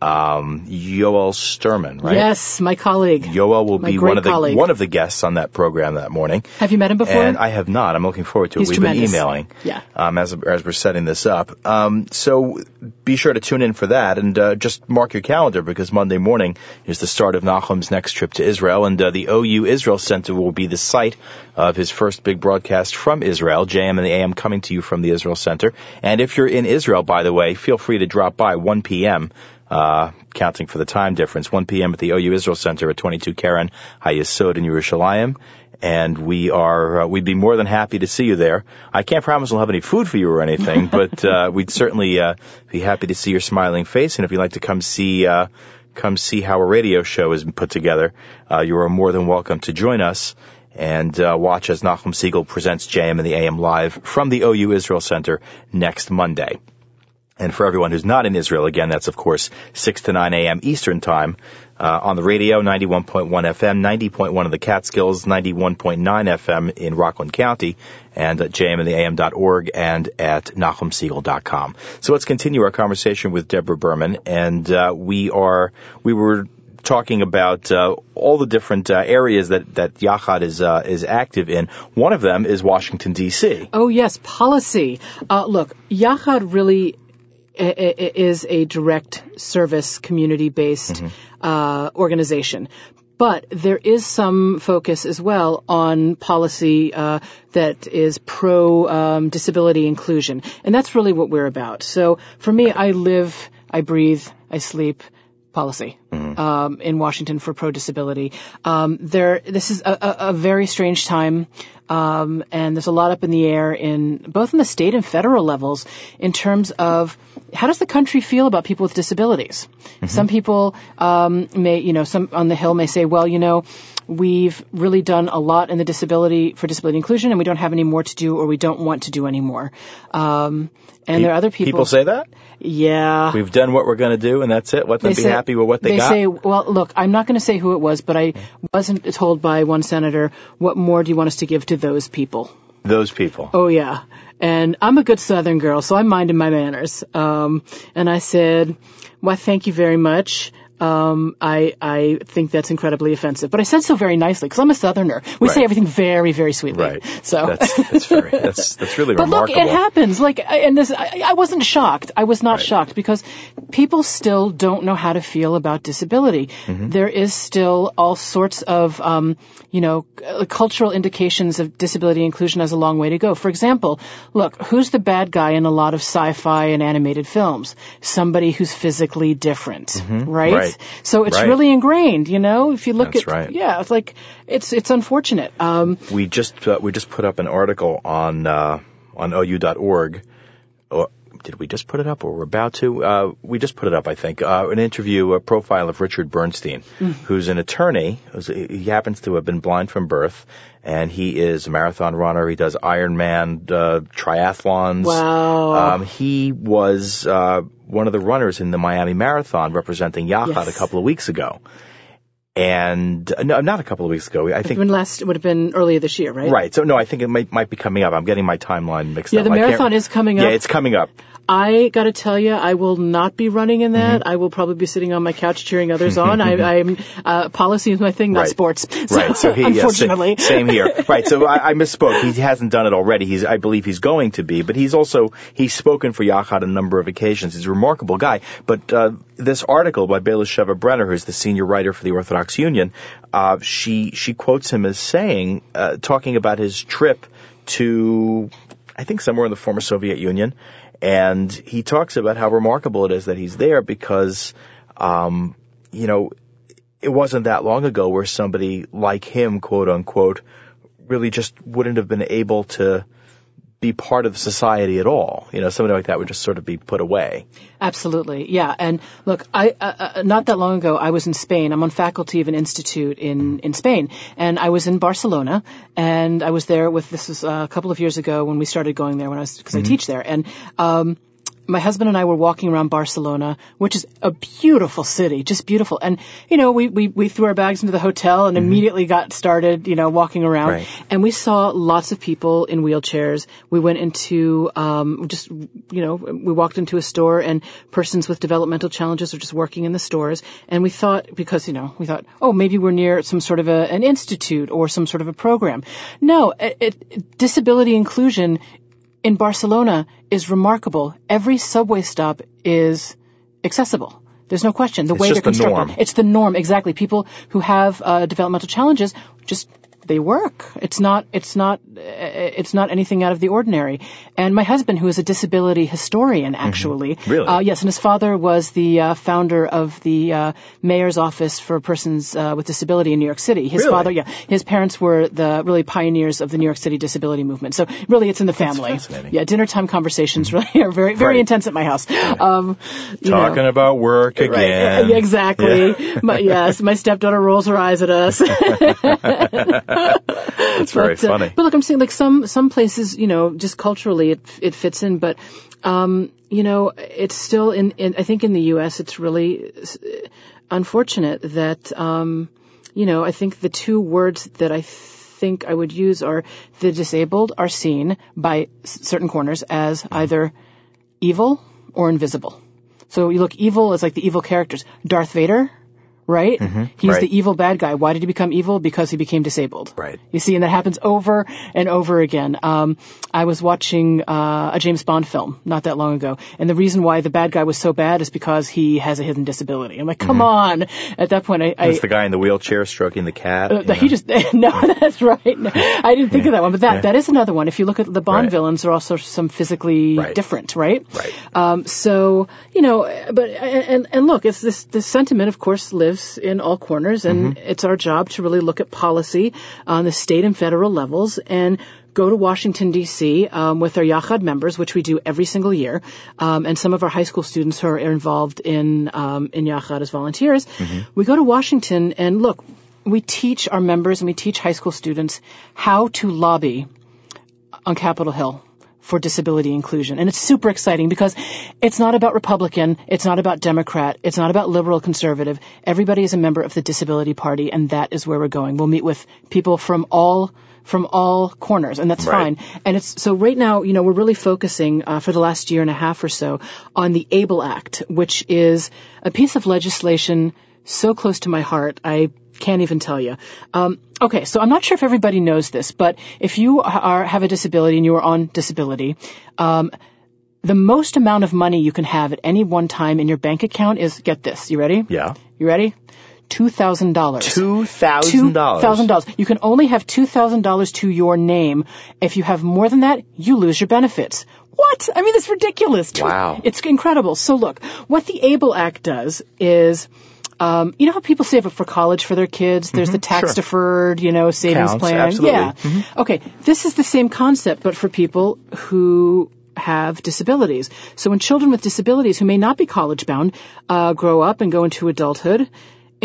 Um, Yoel Sturman, right? Mm-hmm. Yes, my colleague. Yoel will My be one of the colleague. one of the guests on that program that morning. Have you met him before? And I have not. I'm looking forward to it. We've tremendous. been emailing Yeah. um, as, as we're setting this up. Um, so be sure to tune in for that and uh, just mark your calendar because Monday morning is the start of Nachum's next trip to Israel. And uh, the OU Israel Center will be the site of his first big broadcast from Israel, JM in the AM coming to you from the Israel Center. And if you're in Israel, by the way, feel free to drop by 1 p.m. Uh, counting for the time difference, 1 p.m. at the OU Israel Center at 22 Keren Hayesod in Yerushalayim. And we are, uh, we'd be more than happy to see you there. I can't promise we'll have any food for you or anything, but, uh, we'd certainly, uh, be happy to see your smiling face. And if you'd like to come see, uh, come see how a radio show is put together, uh, you are more than welcome to join us and uh, watch as Nachum Segal presents JM in the AM live from the OU Israel Center next Monday. And for everyone who's not in Israel, again, that's of course 6 to 9 a.m. Eastern Time uh, on the radio, 91.1 FM, 90.1 of the Catskills, 91.9 FM in Rockland County, and at jmintheam.org and at NachumSegal.com. So let's continue our conversation with Deborah Berman, and uh, we are we were talking about uh, all the different uh, areas that that Yachad is uh, is active in. One of them is Washington D.C. Oh yes, policy. Uh, look, Yachad really is a direct service, community-based uh, organization. But there is some focus as well on policy uh, that is pro um, disability inclusion, and that's really what we're about. So for me, I live, I breathe, I sleep policy um, in Washington for pro disability. Um, there, this is a, a, a very strange time, um, and there's a lot up in the air in both in the state and federal levels in terms of how does the country feel about people with disabilities. Some people um, may, you know, some on the hill may say, well, you know. We've really done a lot in the disability for disability inclusion, and we don't have any more to do, or we don't want to do anymore. Um, and there are other people. People say that yeah. we've done what we're going to do, and that's it. Let them be say- happy with what they, got. They say, well, look, I'm not going to say who it was, but I wasn't told by one senator, what more do you want us to give to those people? Those people. Oh yeah. And I'm a good Southern girl, so I'm minding my manners. Um, and I said, "Why, thank you very much." Um, I I think that's incredibly offensive, but I said so very nicely because I'm a Southerner. We say everything very very sweetly. Right. So that's that's very that's that's really but look, it happens. Like, and this, I, I wasn't shocked. I was not Right. shocked because people still don't know how to feel about disability. Mm-hmm. There is still all sorts of, um, you know, cultural indications of disability inclusion has a long way to go. For example, look, who's the bad guy in a lot of sci-fi and animated films? Somebody who's physically different, right? Mm-hmm. Right. So it's Right. really ingrained, you know. If you look That's at, right. yeah, it's like it's it's unfortunate. Um, we just uh, we just put up an article on uh, on OU.org. Did we just put it up or we're about to? Uh, we just put it up, I think. Uh, an interview, a profile of Richard Bernstein, who's an attorney. who's- He happens to have been blind from birth, and he is a marathon runner. He does Ironman uh, triathlons. Wow. Um, he was uh, one of the runners in the Miami Marathon representing Yachad Yes. a couple of weeks ago. And uh, no, not a couple of weeks ago. I think when last it would have been earlier this year, right? Right. So no, I think it might might be coming up. I'm getting my timeline mixed Yeah, up. the marathon is coming Yeah, up. it's coming up. I got to tell you, I will not be running in that. Mm-hmm. I will probably be sitting on my couch cheering others on. I, I'm uh, policy is my thing, not Right. sports. Right. So he, yeah, unfortunately, same here. Right. So I, I misspoke. He hasn't done it already. He's, I believe he's going to be, but he's also, he's spoken for Yachad a number of occasions. He's a remarkable guy. But, uh, this article by Bayla Sheva Brenner, who's the senior writer for the Orthodox Union, uh, she, she quotes him as saying, uh, talking about his trip to, I think somewhere in the former Soviet Union. And he talks about how remarkable it is that he's there because, um, you know, it wasn't that long ago where somebody like him, quote unquote, really just wouldn't have been able to be part of society at all. You know, somebody like that would just sort of be put away. Absolutely, yeah. And look, I uh, uh, not that long ago I was in Spain. I'm on faculty of an institute in in Spain, and I was in Barcelona, and I was there with this was uh, a couple of years ago when we started going there when I was because I teach there, and um, my husband and I were walking around Barcelona, which is a beautiful city, just beautiful. And you know, we we we threw our bags into the hotel and immediately got started, you know, walking around, Right. and we saw lots of people in wheelchairs. We went into um, just you know we walked into a store and persons with developmental challenges are just working in the stores. And we thought because you know we thought oh maybe we're near some sort of a, an institute or some sort of a program. No, it, it, disability inclusion in Barcelona is remarkable. Every subway stop is accessible. There's no question. The It's way they're the constructed, norm. it's the norm exactly. People who have uh, developmental challenges just they work. It's not. It's not. It's not anything out of the ordinary. And my husband, who is a disability historian, actually, Mm-hmm. Really? uh, yes, and his father was the uh, founder of the uh, mayor's office for persons uh, with disability in New York City. His Really? father, yeah, his parents were the really pioneers of the New York City disability movement. So really, it's in the family. fascinating. Mm-hmm. Yeah, dinner time conversations really are very very Right. intense at my house. Um, you know. Talking about work Right. again. Yeah, exactly. My, yes, my stepdaughter rolls her eyes at us. That's very but, uh, funny. but look, I'm saying like some some places, you know, just culturally it it fits in, but um, you know, it's still in, in I think in the U.S. it's really uh, unfortunate that um, you know I think the two words that I think I would use are the disabled are seen by s- certain corners as either evil or invisible. So you look evil as like the evil characters. Darth Vader, right? He's Mm-hmm. right. the evil bad guy. Why did he become evil? Because he became disabled. Right. You see, and that happens over and over again. Um, I was watching uh, a James Bond film not that long ago, and the reason why the bad guy was so bad is because he has a hidden disability. I'm like, come on! At that point, I, I It's the guy in the wheelchair stroking the cat. uh, you know. he just no, that's right. No, I didn't think of that one, but that Yeah. that is another one. If you look at the Bond Right. villains, they're also some physically Right. different, right? Right. Um, so you know, but and and look, it's this this sentiment, of course, lives in all corners, and Mm-hmm. it's our job to really look at policy on the state and federal levels and. Go to Washington D.C. Um, with our Yachad members, which we do every single year, um, and some of our high school students who are involved in um, in Yachad as volunteers. Mm-hmm. We go to Washington and look, we teach our members and we teach high school students how to lobby on Capitol Hill for disability inclusion. And it's super exciting because it's not about Republican, it's not about Democrat, it's not about liberal conservative. Everybody is a member of the Disability Party and that is where we're going. We'll meet with people from all from all corners, and that's Right. fine. And it's so right now, you know, we're really focusing uh, for the last year and a half or so on the ABLE Act, which is a piece of legislation so close to my heart. I can't even tell you. Um, okay, so I'm not sure if everybody knows this, but if you are have a disability and you are on disability, um, the most amount of money you can have at any one time in your bank account is get this. You ready? Yeah. You ready? Two thousand dollars. Two thousand dollars. thousand dollars. You can only have two thousand dollars to your name. If you have more than that, you lose your benefits. What? I mean, that's ridiculous. Wow. It's incredible. So look, what the ABLE Act does is Um, you know how people save up for college for their kids? There's the tax Mm-hmm. sure. deferred, you know, savings Counts, plan. absolutely. Mm-hmm. Yeah. Okay. This is the same concept, but for people who have disabilities. So when children with disabilities who may not be college bound uh, grow up and go into adulthood,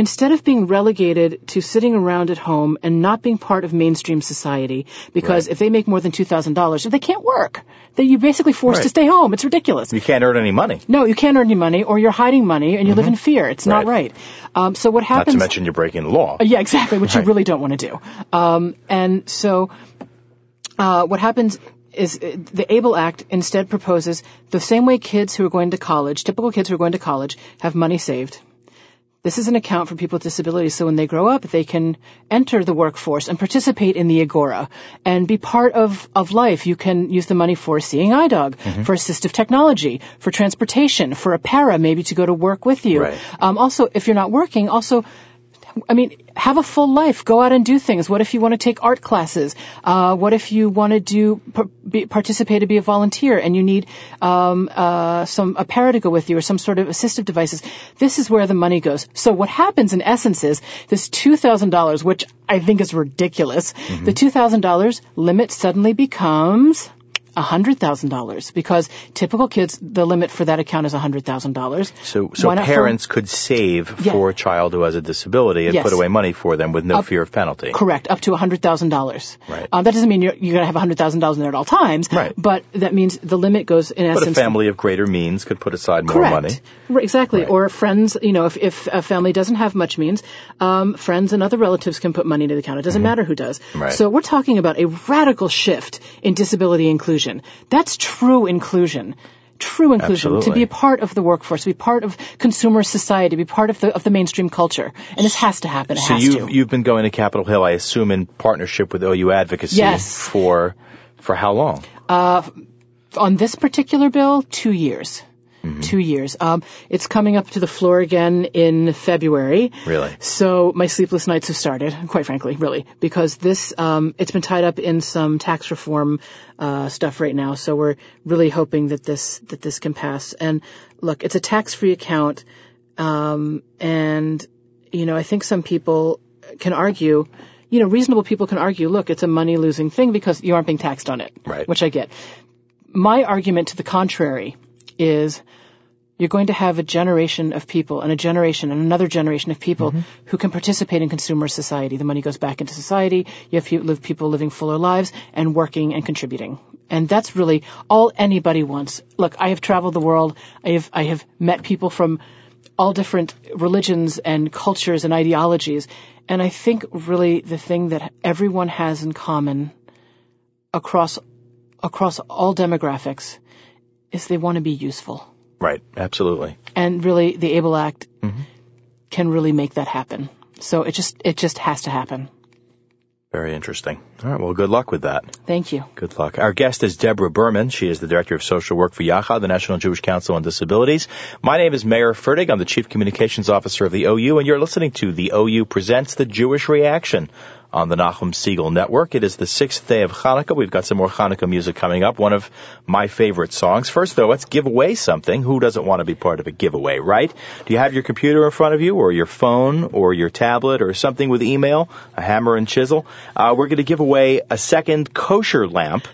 instead of being relegated to sitting around at home and not being part of mainstream society, because Right. if they make more than two thousand dollars, they can't work. Then you're basically forced to stay home. It's ridiculous. You can't earn any money. No, you can't earn any money, or you're hiding money and you live in fear. It's not Right. right. Um, so what happens? Not to mention you're breaking the law. Uh, Yeah, exactly, which Right. you really don't want to do. Um, and so, uh, what happens is uh, the ABLE Act instead proposes the same way kids who are going to college, typical kids who are going to college, have money saved. This is an account for people with disabilities, so when they grow up, they can enter the workforce and participate in the agora and be part of, of life. You can use the money for seeing eye dog, Mm-hmm. for assistive technology, for transportation, for a para maybe to go to work with you. Right. Um, also, if you're not working, also I mean, have a full life. Go out and do things. What if you want to take art classes? Uh, what if you want to do be, participate to be a volunteer and you need um, uh, some a para to go with you or some sort of assistive devices? This is where the money goes. So what happens in essence is this two thousand dollars, which I think is ridiculous. The two thousand dollars limit suddenly becomes. $100,000 because typical kids, the limit for that account is $100,000. So, so not for- parents could save Yeah. for a child who has a disability and Yes. put away money for them with no fear of penalty. Correct, up to $100,000. Right. Um, that doesn't mean you're, you're going to have $100,000 in there at all times. Right. But that means the limit goes in essence. But a family of greater means could put aside more Correct. money. Right, exactly. Right. Or friends, you know, if, if a family doesn't have much means, um, friends and other relatives can put money into the account. It doesn't matter who does. Mm-hmm. Right. So we're talking about a radical shift in disability inclusion. That's true inclusion. True inclusion. To be a part of the workforce, to be part of consumer society, to be part of the, of the mainstream culture. And this has to happen. It So you've, to. you've been going to Capitol Hill, I assume, in partnership with OU Advocacy Yes. for, for how long? Uh, on this particular bill, two years. Mm-hmm. Two years. Um, it's coming up to the floor again in February. Really? So my sleepless nights have started, quite frankly, really, because this, um, it's been tied up in some tax reform, uh, stuff right now. So we're really hoping that this, that this can pass. And look, it's a tax-free account. Um, and, you know, I think some people can argue, you know, reasonable people can argue, look, it's a money-losing thing because you aren't being taxed on it. Right. Which I get my argument to the contrary is you're going to have a generation of people and a generation and another generation of people mm-hmm. who can participate in consumer society. The money goes back into society. You have people living fuller lives and working and contributing. And that's really all anybody wants. Look, I have traveled the world. I have, I have met people from all different religions and cultures and ideologies. And I think really the thing that everyone has in common across across all demographics is they want to be useful. Right, absolutely. And really the ABLE Act Mm-hmm. can really make that happen. So it just it just has to happen. Very interesting. All right, well, good luck with that. Thank you. Good luck. Our guest is Deborah Berman. She is the Director of Social Work for Yachad, the National Jewish Council on Disabilities. My name is Mayer Fertig. I'm the Chief Communications Officer of the OU, and you're listening to the OU Presents the Jewish Reaction on the Nachum Segal Network. It is the sixth day of Hanukkah. We've got some more Hanukkah music coming up. One of my favorite songs. First, though, let's give away something. Who doesn't want to be part of a giveaway, right? Do you have your computer in front of you, or your phone, or your tablet, or something with email, a hammer and chisel? Uh, we're going to give away a second kosher lamp.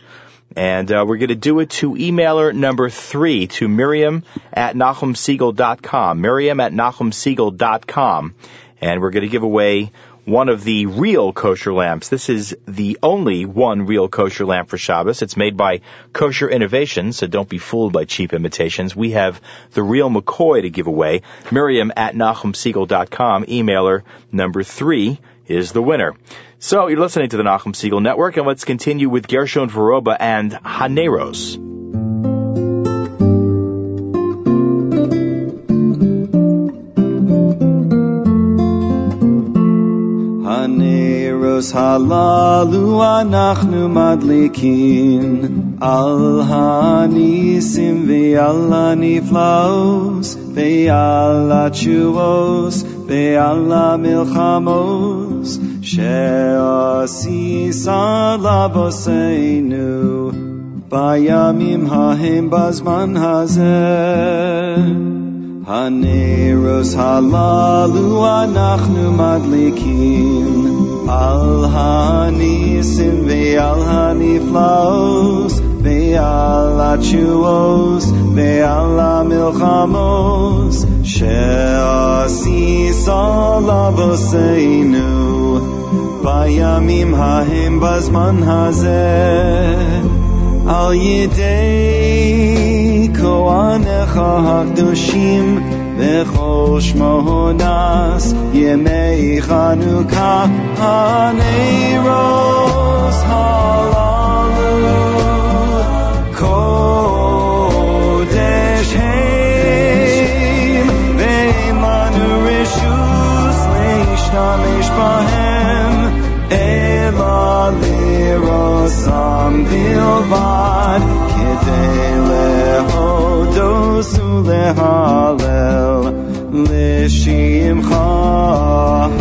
And uh, we're going to do it to emailer number three, to Miriam at NachumSegal.com. Miriam at NachumSegal.com. And we're going to give away one of the real kosher lamps. This is the only one real kosher lamp for Shabbos. It's made by Kosher Innovations, so don't be fooled by cheap imitations. We have the real McCoy to give away. Miriam at NachumSegal.com. Emailer number three is the winner. So you're listening to the Nachum Segal Network, and let's continue with Gershon Veroba and Haneros. הנרוס הללו אנחנו מדליקים על הניסים ועל הנפלאות ועל התשובות ועל המלחמות שעשית לבושנו בימים ההם בזמן הזה Haneros halalu anachnu madlikin Al hanisim ve'al haniflaos Ve'al atchuos Ve'al hamilchamos She'asis alavoseinu Bayamim hahem bazman hazeh. Al yidei koanecha hakdoshim V'chol shmonas Yemei Chanukah Haneros halalu Kodesh heim Ve'emanu rishus Leishtamish bahem Ela lirosam bilvad Kidei lehodos ulehalel Lishimcha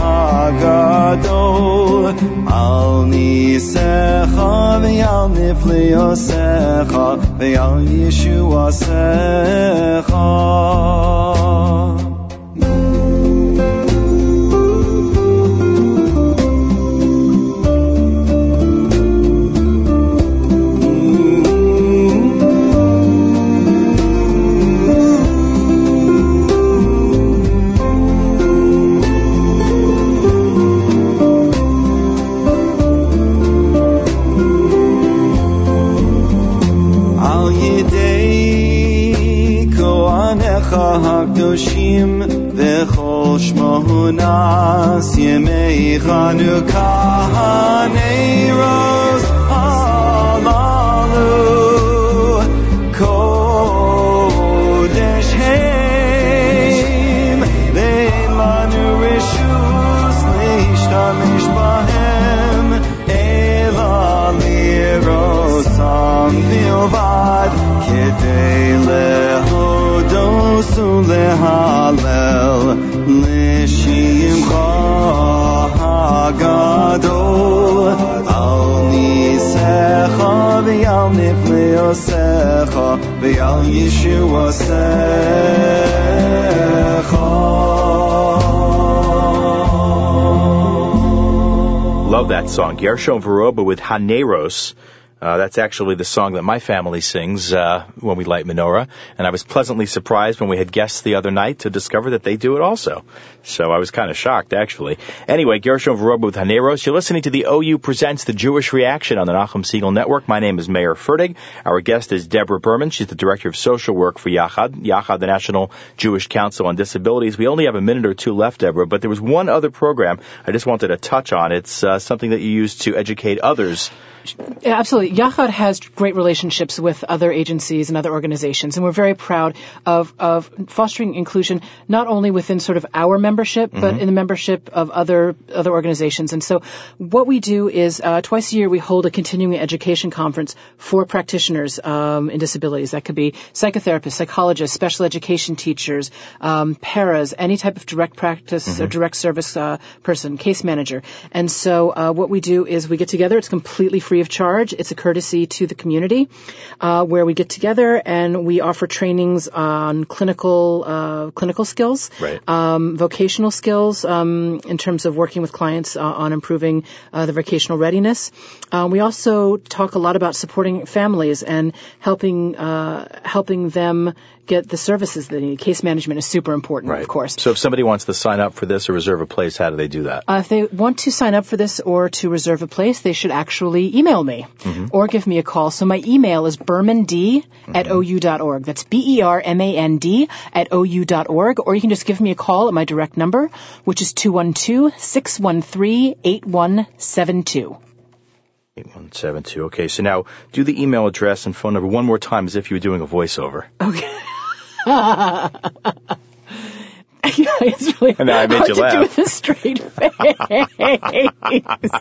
hagadol Al nisecha ve'al nifliosecha Ve'al yeshuasecha Al Chanukah v'al nifleosecha v'al yeshuasecha Love that song. Gershon Veroba with Haneros. Uh, that's actually the song that my family sings uh, when we light menorah, and I was pleasantly surprised when we had guests the other night to discover that they do it also. So I was kind of shocked, actually. Anyway, Gershon Veroba with Haneros. You're listening to the OU Presents the Jewish Reaction on the Nachum Segal Network. My name is Mayer Fertig. Our guest is Deborah Berman. She's the Director of Social Work for Yachad. Yachad, the National Jewish Council on Disabilities. We only have a minute or two left, Deborah, but there was one other program I just wanted to touch on. It's uh, something that you use to educate others absolutely. Yachad has great relationships with other agencies and other organizations, and we're very proud of, of fostering inclusion not only within sort of our membership, but in the membership of other other organizations. And so, what we do is uh, twice a year we hold a continuing education conference for practitioners um, in disabilities. That could be psychotherapists, psychologists, special education teachers, um, paras, any type of direct practice or direct service uh, person, case manager. And so, uh, what we do is we get together. It's completely free of charge. It's a courtesy to the community, uh, where we get together and we offer trainings on clinical uh, clinical skills, Right. um, vocational skills um, in terms of working with clients uh, on improving uh, the vocational readiness. Uh, we also talk a lot about supporting families and helping uh, helping them get the services that they need. Case management is super important, of course. So if somebody wants to sign up for this or reserve a place, how do they do that? Uh, if they want to sign up for this or to reserve a place, they should actually email me or give me a call. So my email is bermand at ou.org. That's B-E-R-M-A-N-D at ou.org. Or you can just give me a call at my direct number, which is 212-613-8172. 8172. Okay, so now do the email address and phone number one more time as if you were doing a voiceover. Okay. it's really now I made hard you to laugh. do with a straight face.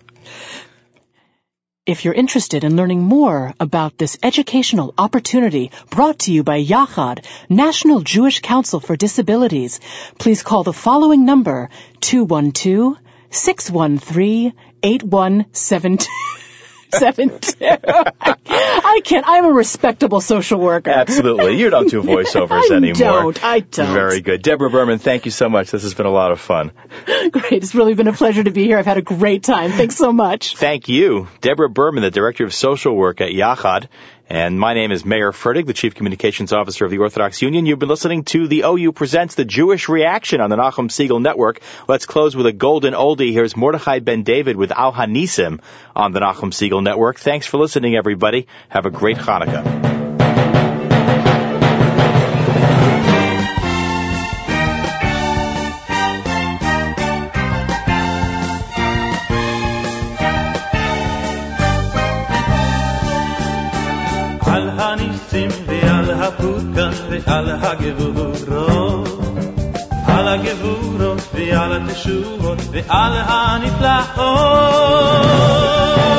If you're interested in learning more about this educational opportunity brought to you by Yachad, National Jewish Council for Disabilities, please call the following number 212-613-8172. Seven two. I, I can't. I'm a respectable social worker. Absolutely. You don't do voiceovers anymore. I anymore. don't. I don't. Very good. Deborah Berman, thank you so much. This has been a lot of fun. Great. It's really been a pleasure to be here. I've had a great time. Thanks so much. Thank you. Deborah Berman, the Director of Social Work at Yachad. And my name is Mayer Fertig, the Chief Communications Officer of the Orthodox Union. You've been listening to the OU Presents the Jewish Reaction on the Nachum Segal Network. Let's close with a golden oldie. Here's Mordechai Ben David with Al Hanisim on the Nachum Segal Network. Thanks for listening, everybody. Have a great Hanukkah. הפותקן ועל הגבורות על הגבורות ועל התשובות ועל הנפלאות ועל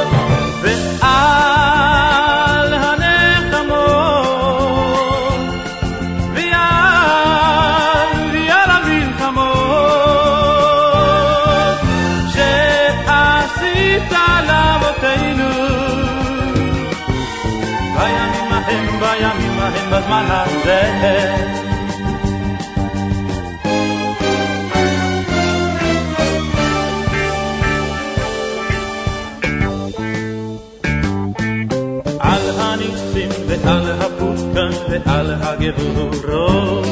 ההם, בזמן הזה. על הניסים ועל הפותקן ועל הגבורות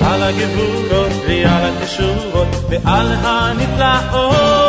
על הגבורות ועל התשובות ועל הנפלאות